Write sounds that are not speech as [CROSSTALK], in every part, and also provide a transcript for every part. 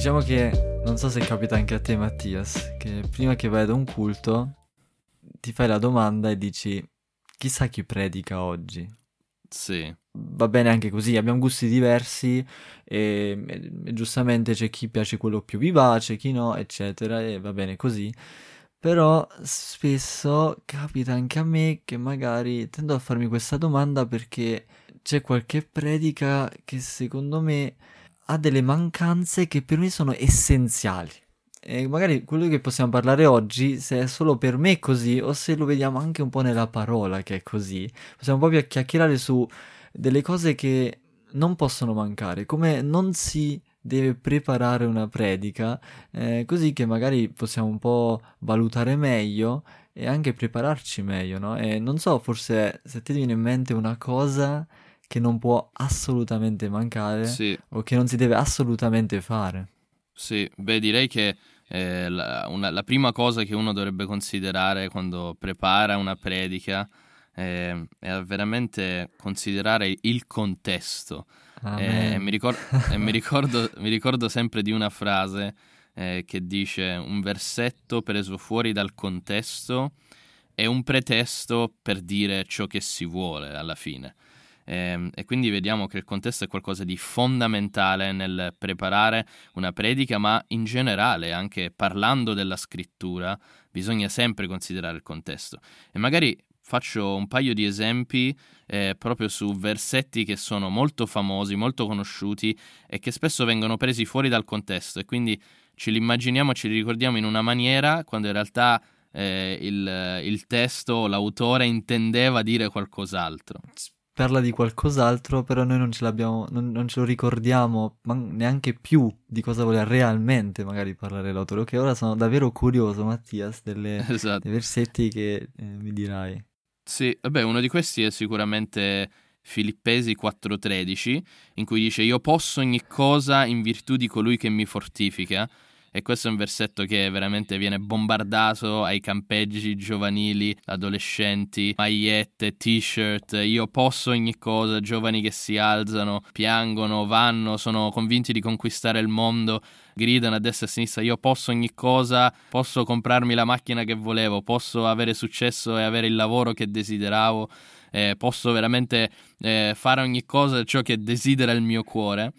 Diciamo che non so se capita anche a te Mattias, che prima che vai ad un culto ti fai la domanda e dici chissà chi predica oggi. Sì. Va bene anche così, abbiamo gusti diversi e, e, e giustamente c'è chi piace quello più vivace, chi no, eccetera, e va bene così. Però spesso capita anche a me che magari tendo a farmi questa domanda perché c'è qualche predica che secondo me ha delle mancanze che per me sono essenziali. E magari quello che possiamo parlare oggi, se è solo per me così, o se lo vediamo anche un po' nella parola che è così, possiamo proprio chiacchierare su delle cose che non possono mancare, come non si deve preparare una predica, eh, così che magari possiamo un po' valutare meglio e anche prepararci meglio, no? E non so, forse se ti viene in mente una cosa che non può assolutamente mancare sì. o che non si deve assolutamente fare. Sì, beh, direi che eh, la, una, la, prima cosa che uno dovrebbe considerare quando prepara una predica eh, è veramente considerare il contesto. Eh, mi, ricor- mi, ricordo, mi, ricordo, sempre di una frase eh, che dice un versetto preso fuori dal contesto è un pretesto per dire ciò che si vuole alla fine. Eh, e quindi vediamo che il contesto è qualcosa di fondamentale nel preparare una predica, ma in generale, anche parlando della scrittura, bisogna sempre considerare il contesto. E magari faccio un paio di esempi eh, proprio su versetti che sono molto famosi, molto conosciuti e che spesso vengono presi fuori dal contesto e quindi ce li immaginiamo, ce li ricordiamo in una maniera quando in realtà eh, il, il testo, l'autore intendeva dire qualcos'altro parla di qualcos'altro, però noi non ce l'abbiamo, non, non ce lo ricordiamo neanche più di cosa voleva realmente magari parlare l'autore. Ok, ora sono davvero curioso, Mattias, delle, [LAUGHS] esatto. dei versetti che eh, mi dirai. Sì, vabbè, uno di questi è sicuramente Filippesi 4:13, in cui dice io posso ogni cosa in virtù di colui che mi fortifica. E questo è un versetto che veramente viene bombardato ai campeggi giovanili, adolescenti, magliette, t-shirt, io posso ogni cosa, giovani che si alzano, piangono, vanno, sono convinti di conquistare il mondo gridano a destra e a sinistra io posso ogni cosa, posso comprarmi la macchina che volevo, posso avere successo e avere il lavoro che desideravo, eh, posso veramente eh, fare ogni cosa ciò che desidera il mio cuore.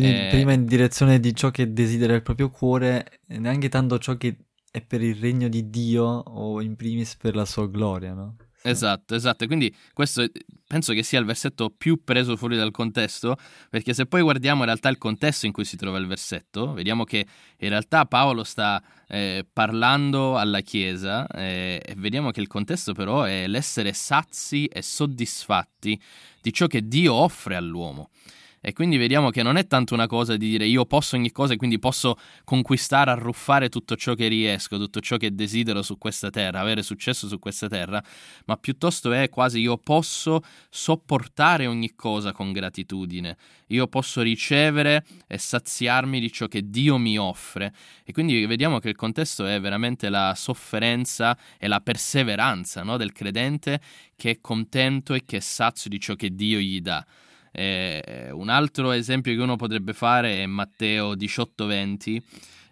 Quindi eh, prima in direzione di ciò che desidera il proprio cuore, neanche tanto ciò che è per il regno di Dio o in primis per la sua gloria, no? Esatto, esatto. quindi questo penso che sia il versetto più preso fuori dal contesto, perché se poi guardiamo in realtà il contesto in cui si trova il versetto, vediamo che in realtà Paolo sta eh, parlando alla Chiesa eh, e vediamo che il contesto però è l'essere sazi e soddisfatti di ciò che Dio offre all'uomo. E quindi vediamo che non è tanto una cosa di dire io posso ogni cosa e quindi posso conquistare, arruffare tutto ciò che riesco, tutto ciò che desidero su questa terra, avere successo su questa terra, ma piuttosto è quasi io posso sopportare ogni cosa con gratitudine, io posso ricevere e saziarmi di ciò che Dio mi offre. E quindi vediamo che il contesto è veramente la sofferenza e la perseveranza no, del credente che è contento e che è sazio di ciò che Dio gli dà. Eh, un altro esempio che uno potrebbe fare è Matteo 18:20,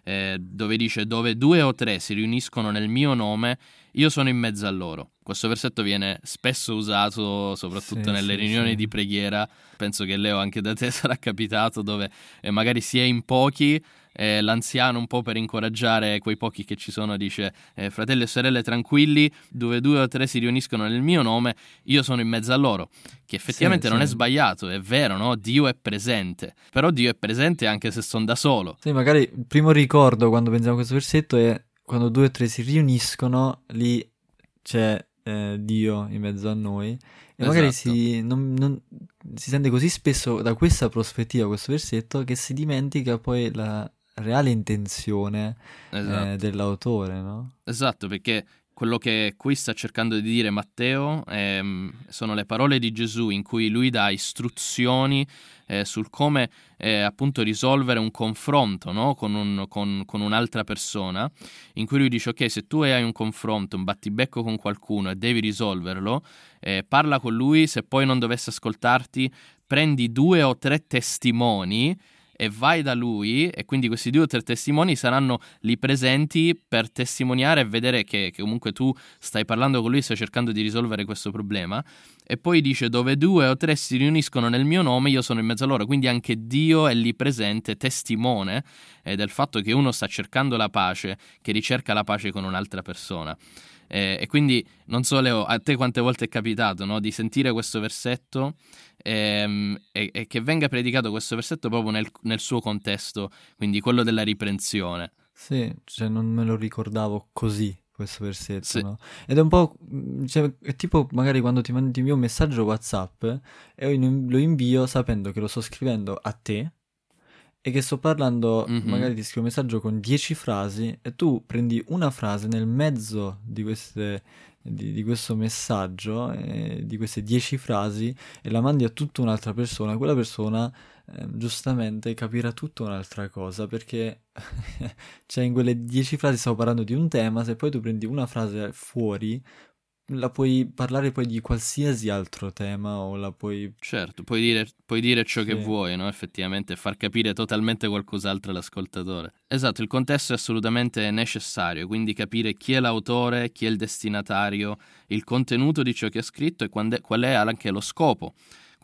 eh, dove dice: Dove due o tre si riuniscono nel mio nome, io sono in mezzo a loro. Questo versetto viene spesso usato soprattutto sì, nelle sì, riunioni sì. di preghiera. Penso che Leo anche da te [LAUGHS] sarà capitato dove eh, magari si è in pochi eh, l'anziano un po' per incoraggiare quei pochi che ci sono dice eh, fratelli e sorelle tranquilli, dove due o tre si riuniscono nel mio nome, io sono in mezzo a loro, che effettivamente sì, non sì. è sbagliato, è vero, no? Dio è presente, però Dio è presente anche se sono da solo. Sì, magari il primo ricordo quando pensiamo a questo versetto è quando due o tre si riuniscono, lì c'è eh, Dio in mezzo a noi e esatto. magari si, non, non, si, sente così spesso da questa prospettiva questo versetto che si dimentica poi la, reale intenzione eh, esatto. eh, dell'autore, no? Esatto, perché quello che qui sta cercando di dire Matteo eh, sono le parole di Gesù in cui lui dà istruzioni eh, sul come eh, appunto risolvere un confronto no? con, un, con, con, un'altra persona, in cui lui dice ok se tu hai un confronto, un battibecco con qualcuno e devi risolverlo, eh, parla con lui, se poi non dovesse ascoltarti prendi due o tre testimoni e vai da lui e quindi questi due o tre testimoni saranno lì presenti per testimoniare e vedere che, che comunque tu stai parlando con lui, stai cercando di risolvere questo problema e poi dice dove due o tre si riuniscono nel mio nome io sono in mezzo a loro, quindi anche Dio è lì presente, testimone eh, del fatto che uno sta cercando la pace, che ricerca la pace con un'altra persona. Eh, e quindi non so Leo, a te quante volte è capitato no, di sentire questo versetto ehm, e, e, che venga predicato questo versetto proprio nel, nel suo contesto, quindi quello della riprensione. Sì, cioè non me lo ricordavo così questo versetto, sì. no? Ed è un po', cioè, è tipo magari quando ti mandi un messaggio WhatsApp e io lo invio sapendo che lo sto scrivendo a te e che sto parlando, mm-hmm. magari ti scrivo un messaggio con 10 frasi e tu prendi una frase nel mezzo di, queste, di, di questo messaggio, eh, di queste 10 frasi e la mandi a tutta un'altra persona, quella persona eh, giustamente capirà tutta un'altra cosa perché [LAUGHS] cioè in quelle 10 frasi stavo parlando di un tema, se poi tu prendi una frase fuori la puoi parlare poi di qualsiasi altro tema o la puoi... Certo, puoi dire, puoi dire ciò sì. che vuoi, no? Effettivamente, far capire totalmente qualcos'altro all'ascoltatore. Esatto, il contesto è assolutamente necessario, quindi capire chi è l'autore, chi è il destinatario, il contenuto di ciò che ha scritto e qual è anche lo scopo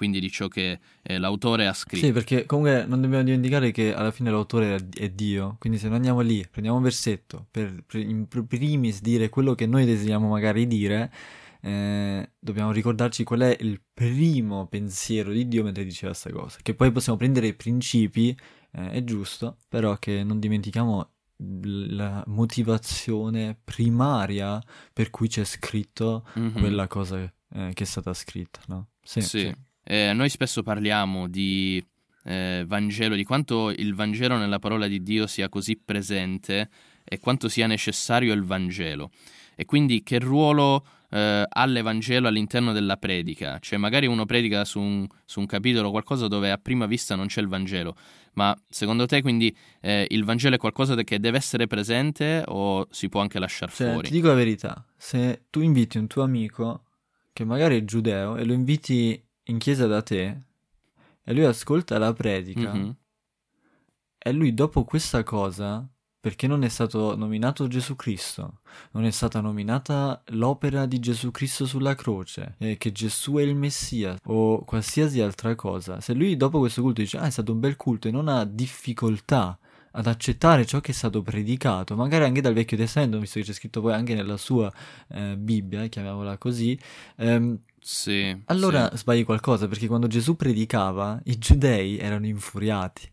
quindi di ciò che eh, l'autore ha scritto. Sì, perché comunque non dobbiamo dimenticare che alla fine l'autore è Dio, quindi se noi andiamo lì, prendiamo un versetto per, per in primis dire quello che noi desideriamo magari dire, eh, dobbiamo ricordarci qual è il primo pensiero di Dio mentre diceva questa cosa. Che poi possiamo prendere i principi, eh, è giusto, però che non dimentichiamo la motivazione primaria per cui c'è scritto mm-hmm. quella cosa eh, che è stata scritta, no? Sì, sì. sì. Eh, noi spesso parliamo di eh, Vangelo, di quanto il Vangelo nella parola di Dio sia così presente e quanto sia necessario il Vangelo. E quindi che ruolo eh, ha l'Evangelo all'interno della predica? Cioè magari uno predica su un, su un, capitolo qualcosa dove a prima vista non c'è il Vangelo, ma secondo te quindi eh, il Vangelo è qualcosa che deve essere presente o si può anche lasciare cioè, fuori? Ti dico la verità, se tu inviti un tuo amico che magari è giudeo e lo inviti in chiesa da te e lui ascolta la predica mm-hmm. e lui dopo questa cosa perché non è stato nominato Gesù Cristo, non è stata nominata l'opera di Gesù Cristo sulla croce, eh, che Gesù è il Messia o qualsiasi altra cosa. Se lui dopo questo culto dice ah è stato un bel culto e non ha difficoltà ad accettare ciò che è stato predicato, magari anche dal Vecchio Testamento, visto che c'è scritto poi anche nella sua eh, Bibbia, chiamiamola così, ehm, sì, allora sì. sbagli qualcosa, perché quando Gesù predicava, i giudei erano infuriati.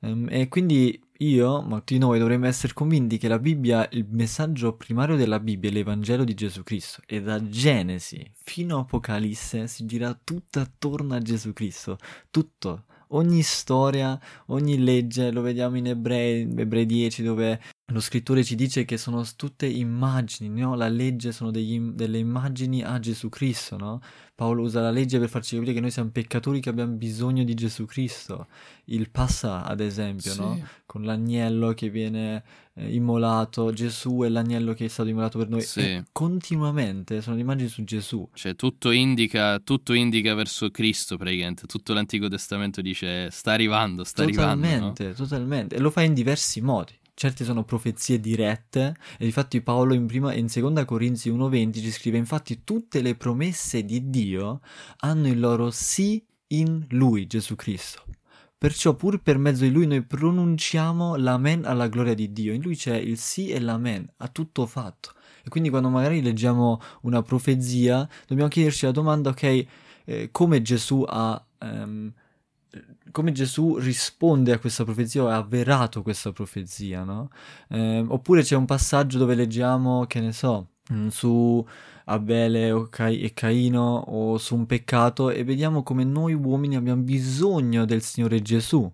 Um, e quindi io, molti di noi, dovremmo essere convinti che la Bibbia, il messaggio primario della Bibbia è l'Evangelo di Gesù Cristo. E da Genesi fino a Apocalisse si gira tutto attorno a Gesù Cristo. Tutto ogni storia, ogni legge, lo vediamo in Ebrei, Ebrei 10 dove lo scrittore ci dice che sono tutte immagini, no? La legge sono degli, delle immagini a Gesù Cristo, no? Paolo usa la legge per farci capire che noi siamo peccatori che abbiamo bisogno di Gesù Cristo. Il passa, ad esempio, sì. no? Con l'agnello che viene eh, immolato, Gesù è l'agnello che è stato immolato per noi. Sì. continuamente sono le immagini su Gesù. Cioè, tutto indica, tutto indica verso Cristo, praticamente. Tutto l'Antico Testamento dice sta arrivando, sta totalmente, arrivando. Totalmente, no? totalmente. E lo fa in diversi modi certe sono profezie dirette e infatti Paolo in, prima, in 2 Corinzi 1.20 ci scrive infatti tutte le promesse di Dio hanno il loro sì in lui Gesù Cristo. Perciò pur per mezzo di lui noi pronunciamo l'amen alla gloria di Dio. In lui c'è il sì e l'amen ha tutto fatto. E quindi quando magari leggiamo una profezia dobbiamo chiederci la domanda ok eh, come Gesù ha um, come Gesù risponde a questa profezia o ha avverato questa profezia, no? Eh, oppure c'è un passaggio dove leggiamo, che ne so, mm, su Abele e Caino o su un peccato e vediamo come noi uomini abbiamo bisogno del Signore Gesù.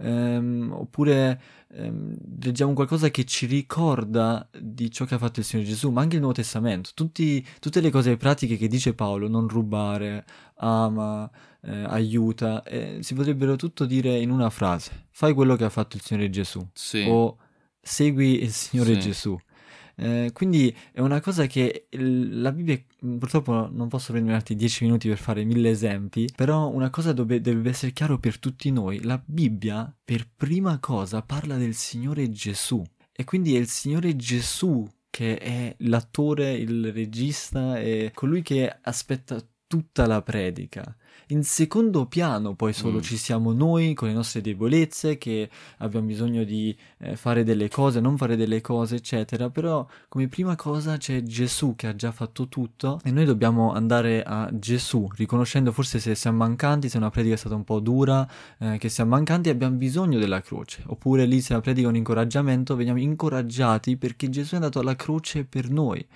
Eh, oppure ehm, leggiamo qualcosa che ci ricorda di ciò che ha fatto il Signore Gesù, ma anche il Nuovo Testamento, Tutti, tutte le cose pratiche che dice Paolo, non rubare, ama, eh, aiuta, eh, si potrebbero tutto dire in una frase, fai quello che ha fatto il Signore Gesù sì. o segui il Signore sì. Gesù. Eh, quindi è una cosa che la Bibbia, purtroppo non posso prendermi altri dieci minuti per fare mille esempi, però una cosa dove, deve essere chiaro per tutti noi, la Bibbia per prima cosa parla del Signore Gesù. E quindi è il Signore Gesù che è l'attore, il regista e colui che aspetta tutta la predica. In secondo piano poi solo mm. ci siamo noi con le nostre debolezze che abbiamo bisogno di eh, fare delle cose, non fare delle cose, eccetera. Però come prima cosa c'è Gesù che ha già fatto tutto e noi dobbiamo andare a Gesù, riconoscendo forse se siamo mancanti, se una predica è stata un po' dura, eh, che siamo mancanti abbiamo bisogno della croce. Oppure lì se la predica è un incoraggiamento, veniamo incoraggiati perché Gesù è andato alla croce per noi.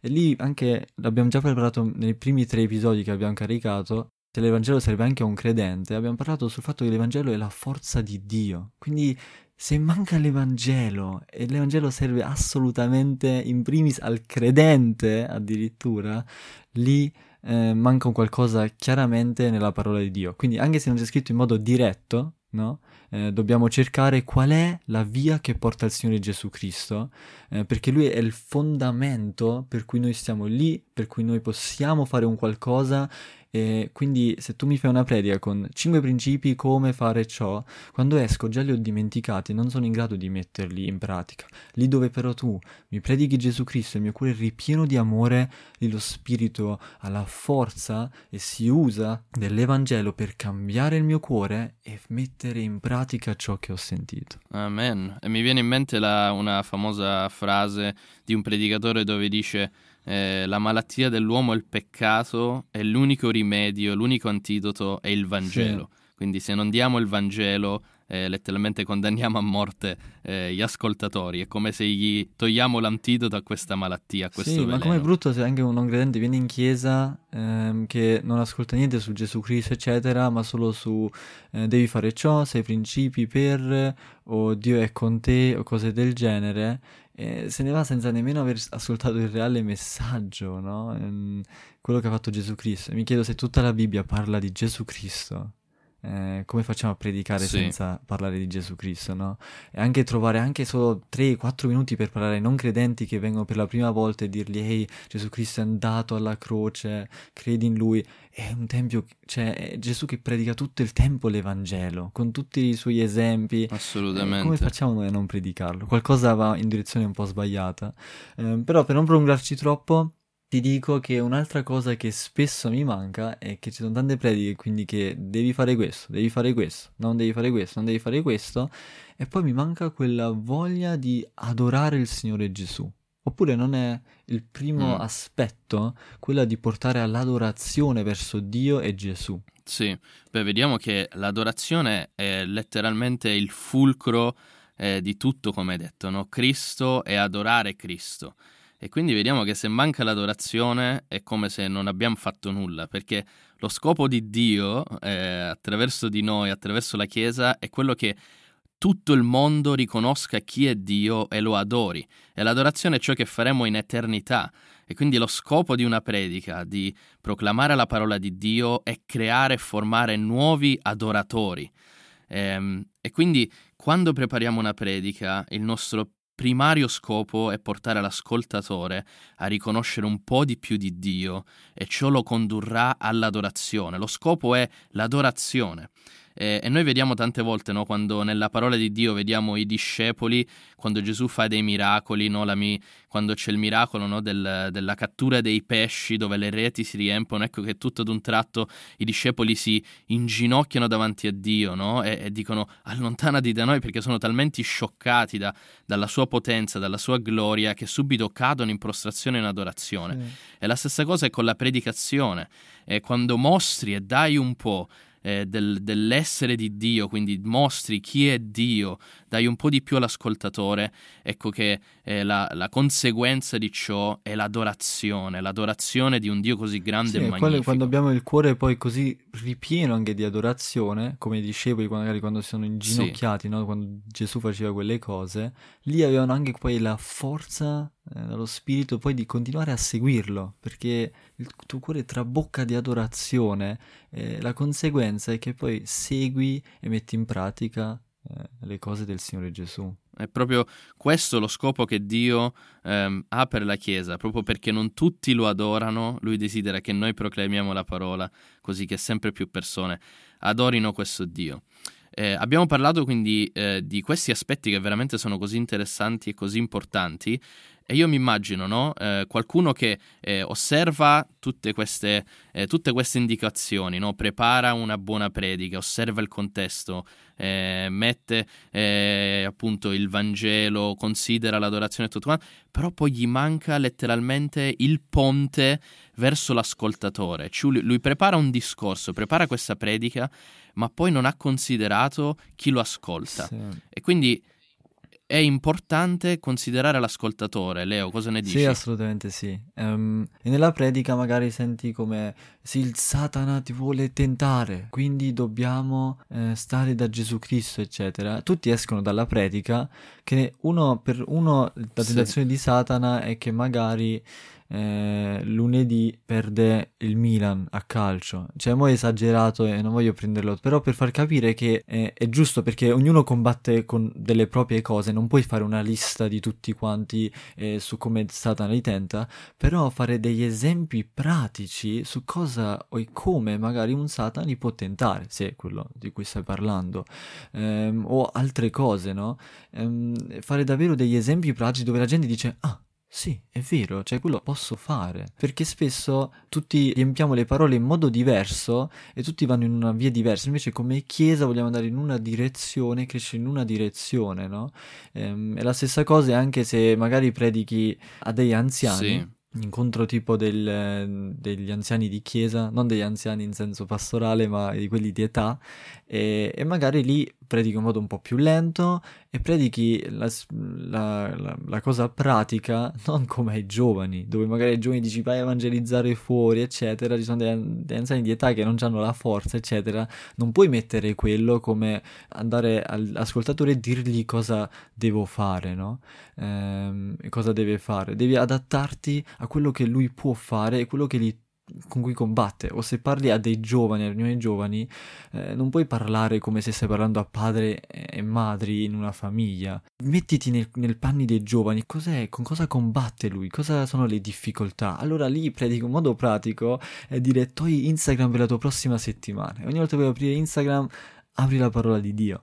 E lì anche l'abbiamo già preparato nei primi tre episodi che abbiamo caricato. Se l'Evangelo serve anche a un credente, abbiamo parlato sul fatto che l'Evangelo è la forza di Dio. Quindi se manca l'Evangelo e l'Evangelo serve assolutamente in primis al credente addirittura, lì eh, manca un qualcosa chiaramente nella parola di Dio. Quindi anche se non c'è scritto in modo diretto, no? Eh, dobbiamo cercare qual è la via che porta al Signore Gesù Cristo, eh, perché Lui è il fondamento per cui noi stiamo lì, per cui noi possiamo fare un qualcosa e quindi se tu mi fai una predica con 5 principi come fare ciò, quando esco già li ho dimenticati non sono in grado di metterli in pratica. Lì dove però tu mi predichi Gesù Cristo, il mio cuore è ripieno di amore, lì lo Spirito ha la forza e si usa dell'Evangelo per cambiare il mio cuore e mettere in pratica ciò che ho sentito. Amen. E mi viene in mente la, una famosa frase di un predicatore dove dice eh, la malattia dell'uomo è il peccato e l'unico rimedio, l'unico antidoto è il Vangelo. Sì. Quindi se non diamo il Vangelo, eh, letteralmente condanniamo a morte eh, gli ascoltatori. È come se gli togliamo l'antidoto a questa malattia, a questo sì, veleno. ma com'è brutto se anche un non credente viene in chiesa ehm, che non ascolta niente su Gesù Cristo, eccetera, ma solo su eh, devi fare ciò, sei principi per, o Dio è con te, o cose del genere se ne va senza nemmeno aver ascoltato il reale messaggio, no? Ehm, quello che ha fatto Gesù Cristo. Mi chiedo se tutta la Bibbia parla di Gesù Cristo eh, come facciamo a predicare sì. senza parlare di Gesù Cristo, no? E anche trovare anche solo 3-4 minuti per parlare ai non credenti che vengono per la prima volta e dirgli ehi, Gesù Cristo è andato alla croce, credi in Lui. È un tempio, cioè è Gesù che predica tutto il tempo l'Evangelo, con tutti i suoi esempi. Assolutamente. Eh, come facciamo noi a non predicarlo? Qualcosa va in direzione un po' sbagliata. Eh, però per non prolungarci troppo, ti dico che un'altra cosa che spesso mi manca è che ci sono tante prediche, quindi che devi fare questo, devi fare questo, non devi fare questo, non devi fare questo, e poi mi manca quella voglia di adorare il Signore Gesù. Oppure non è il primo mm. aspetto quello di portare all'adorazione verso Dio e Gesù? Sì, beh, vediamo che l'adorazione è letteralmente il fulcro eh, di tutto, come hai detto, no? Cristo e adorare Cristo. E quindi vediamo che se manca l'adorazione è come se non abbiamo fatto nulla, perché lo scopo di Dio eh, attraverso di noi, attraverso la Chiesa, è quello che tutto il mondo riconosca chi è Dio e lo adori. E l'adorazione è ciò che faremo in eternità. E quindi lo scopo di una predica, di proclamare la parola di Dio, è creare e formare nuovi adoratori. Ehm, e quindi quando prepariamo una predica, il nostro primario scopo è portare l'ascoltatore a riconoscere un po' di più di Dio e ciò lo condurrà all'adorazione. Lo scopo è l'adorazione. E, e noi vediamo tante volte, no, quando nella parola di Dio vediamo i discepoli, quando Gesù fa dei miracoli, no, mi, quando c'è il miracolo no, del, della cattura dei pesci dove le reti si riempiono, ecco che tutto ad un tratto i discepoli si inginocchiano davanti a Dio e, e, dicono allontanati da noi perché sono talmente scioccati da, dalla sua potenza, dalla sua gloria, che subito cadono in prostrazione e in adorazione. Sì. E la stessa cosa è con la predicazione. E quando mostri e dai un po' eh, del, dell'essere di Dio, quindi mostri chi è Dio, dai un po' di più all'ascoltatore, ecco che eh, la, la, conseguenza di ciò è l'adorazione, l'adorazione di un Dio così grande sì, e magnifico. Quando abbiamo il cuore poi così ripieno anche di adorazione, come i discepoli magari quando si sono inginocchiati, sì. no? quando Gesù faceva quelle cose, lì avevano anche poi la forza eh, dallo spirito poi di continuare a seguirlo, perché il tuo cuore trabocca di adorazione, eh, la conseguenza è che poi segui e metti in pratica eh, le cose del Signore Gesù. È proprio questo lo scopo che Dio ehm, ha per la Chiesa, proprio perché non tutti lo adorano, lui desidera che noi proclamiamo la parola, così che sempre più persone adorino questo Dio. Eh, abbiamo parlato quindi eh, di questi aspetti che veramente sono così interessanti e così importanti e io mi immagino no? eh, qualcuno che eh, osserva tutte queste, eh, tutte queste indicazioni, no? prepara una buona predica, osserva il contesto, eh, mette appunto il Vangelo, considera l'adorazione e tutto quanto, però poi gli manca letteralmente il ponte verso l'ascoltatore. Cioè, lui prepara un discorso, prepara questa predica ma poi non ha considerato chi lo ascolta. Sì. E quindi è importante considerare l'ascoltatore. Leo, cosa ne dici? Sì, assolutamente sì. Um, e nella predica magari senti come sì, il Satana ti vuole tentare, quindi dobbiamo eh, stare da Gesù Cristo, eccetera. Tutti escono dalla predica che uno per uno la tentazione sì. di Satana è che magari eh, lunedì perde il Milan a calcio. Cioè, mo' è esagerato e non voglio prenderlo, però per far capire che eh, è giusto perché ognuno combatte con delle proprie cose, non puoi fare una lista di tutti quanti eh, su come Satana li tenta, però fare degli esempi pratici su cosa o come magari un Satana li può tentare, se è quello di cui stai parlando, ehm, o altre cose, no? Ehm, fare davvero degli esempi pratici dove la gente dice, ah, sì, è vero, cioè quello posso fare, perché spesso tutti riempiamo le parole in modo diverso e tutti vanno in una via diversa, invece come Chiesa vogliamo andare in una direzione, crescere in una direzione, no? Ehm, è la stessa cosa anche se magari predichi a degli anziani. Sì incontro tipo del, degli anziani di chiesa, non degli anziani in senso pastorale, ma di quelli di età, e, e magari lì predichi in modo un po' più lento e predichi la, la, la, la, cosa pratica, [LAUGHS] non come ai giovani, dove magari ai giovani dici vai a evangelizzare fuori, eccetera, ci sono degli, degli anziani di età che non hanno la forza, eccetera, non puoi mettere quello come andare all'ascoltatore e dirgli cosa devo fare, no? Ehm, cosa deve fare, devi adattarti a quello che lui può fare e quello che gli con cui combatte, o se parli a dei giovani, a riunioni giovani, eh, non puoi parlare come se stai parlando a padre e madri in una famiglia. Mettiti nel, nel panni dei giovani, cos'è, con cosa combatte lui, cosa sono le difficoltà. Allora lì predico in modo pratico e dire togli Instagram per la tua prossima settimana. Ogni volta che vuoi aprire Instagram, apri la parola di Dio.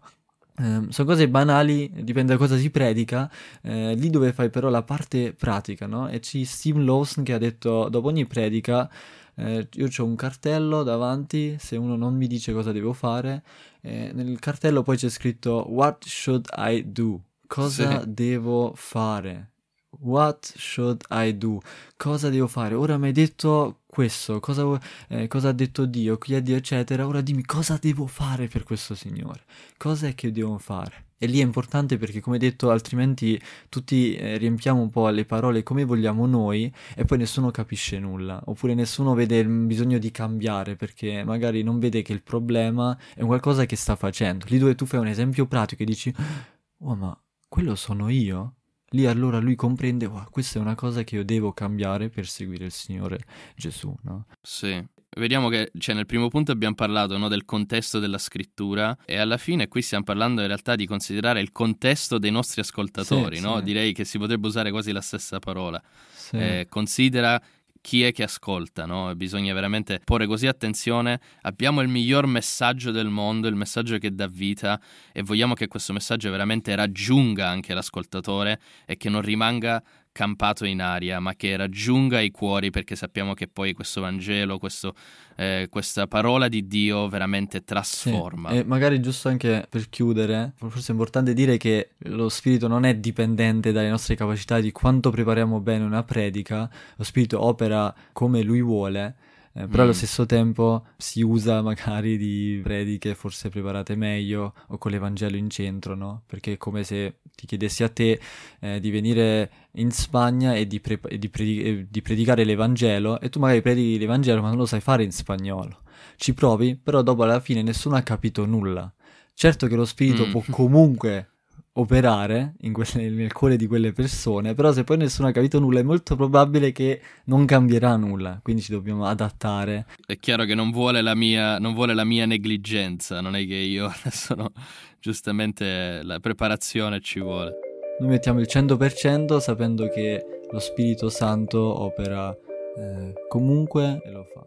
Eh, sono cose banali, dipende da cosa si predica, eh, lì dove fai però la parte pratica, no? E c'è Steve Lawson che ha detto dopo ogni predica eh, io ho un cartello davanti, se uno non mi dice cosa devo fare, eh, nel cartello poi c'è scritto What should I do? Cosa sì. devo fare? What should I do? Cosa devo fare? Ora mi hai detto questo, cosa, eh, cosa, ha detto Dio, chi è Dio, eccetera. Ora dimmi cosa devo fare per questo Signore. Cosa è che devo fare? E lì è importante perché, come detto, altrimenti tutti eh, riempiamo un po' le parole come vogliamo noi e poi nessuno capisce nulla. Oppure nessuno vede il bisogno di cambiare perché magari non vede che il problema è qualcosa che sta facendo. Lì dove tu fai un esempio pratico e dici, oh ma quello sono io? Lì allora lui comprende, wow, questa è una cosa che io devo cambiare per seguire il Signore Gesù, no? Sì. Vediamo che cioè, nel primo punto abbiamo parlato no, del contesto della scrittura e alla fine qui stiamo parlando in realtà di considerare il contesto dei nostri ascoltatori, sì, no? sì. direi che si potrebbe usare quasi la stessa parola. Sì. Eh, considera chi è che ascolta, no? Bisogna veramente porre così attenzione. Abbiamo il miglior messaggio del mondo, il messaggio che dà vita e vogliamo che questo messaggio veramente raggiunga anche l'ascoltatore e che non rimanga campato in aria, ma che raggiunga i cuori perché sappiamo che poi questo Vangelo, questo, eh, questa parola di Dio veramente trasforma. Sì. E magari giusto anche per chiudere, forse è importante dire che lo Spirito non è dipendente dalle nostre capacità di quanto prepariamo bene una predica, lo Spirito opera come Lui vuole eh, però mm. allo stesso tempo si usa magari di prediche forse preparate meglio o con l'Evangelo in centro, no? Perché è come se ti chiedessi a te eh, di venire in Spagna e di, pre- e di, predi- di predicare l'Evangelo e tu magari predichi l'Evangelo ma non lo sai fare in spagnolo. Ci provi, però dopo alla fine nessuno ha capito nulla. Certo che lo Spirito mm. può comunque operare quelle, nel cuore di quelle persone, però se poi nessuno ha capito nulla è molto probabile che non cambierà nulla, quindi ci dobbiamo adattare. È chiaro che non vuole la mia, vuole la mia negligenza, non è che io [LAUGHS] adesso no, giustamente la preparazione ci vuole. Noi mettiamo il 100% sapendo che lo Spirito Santo opera eh, comunque e lo fa.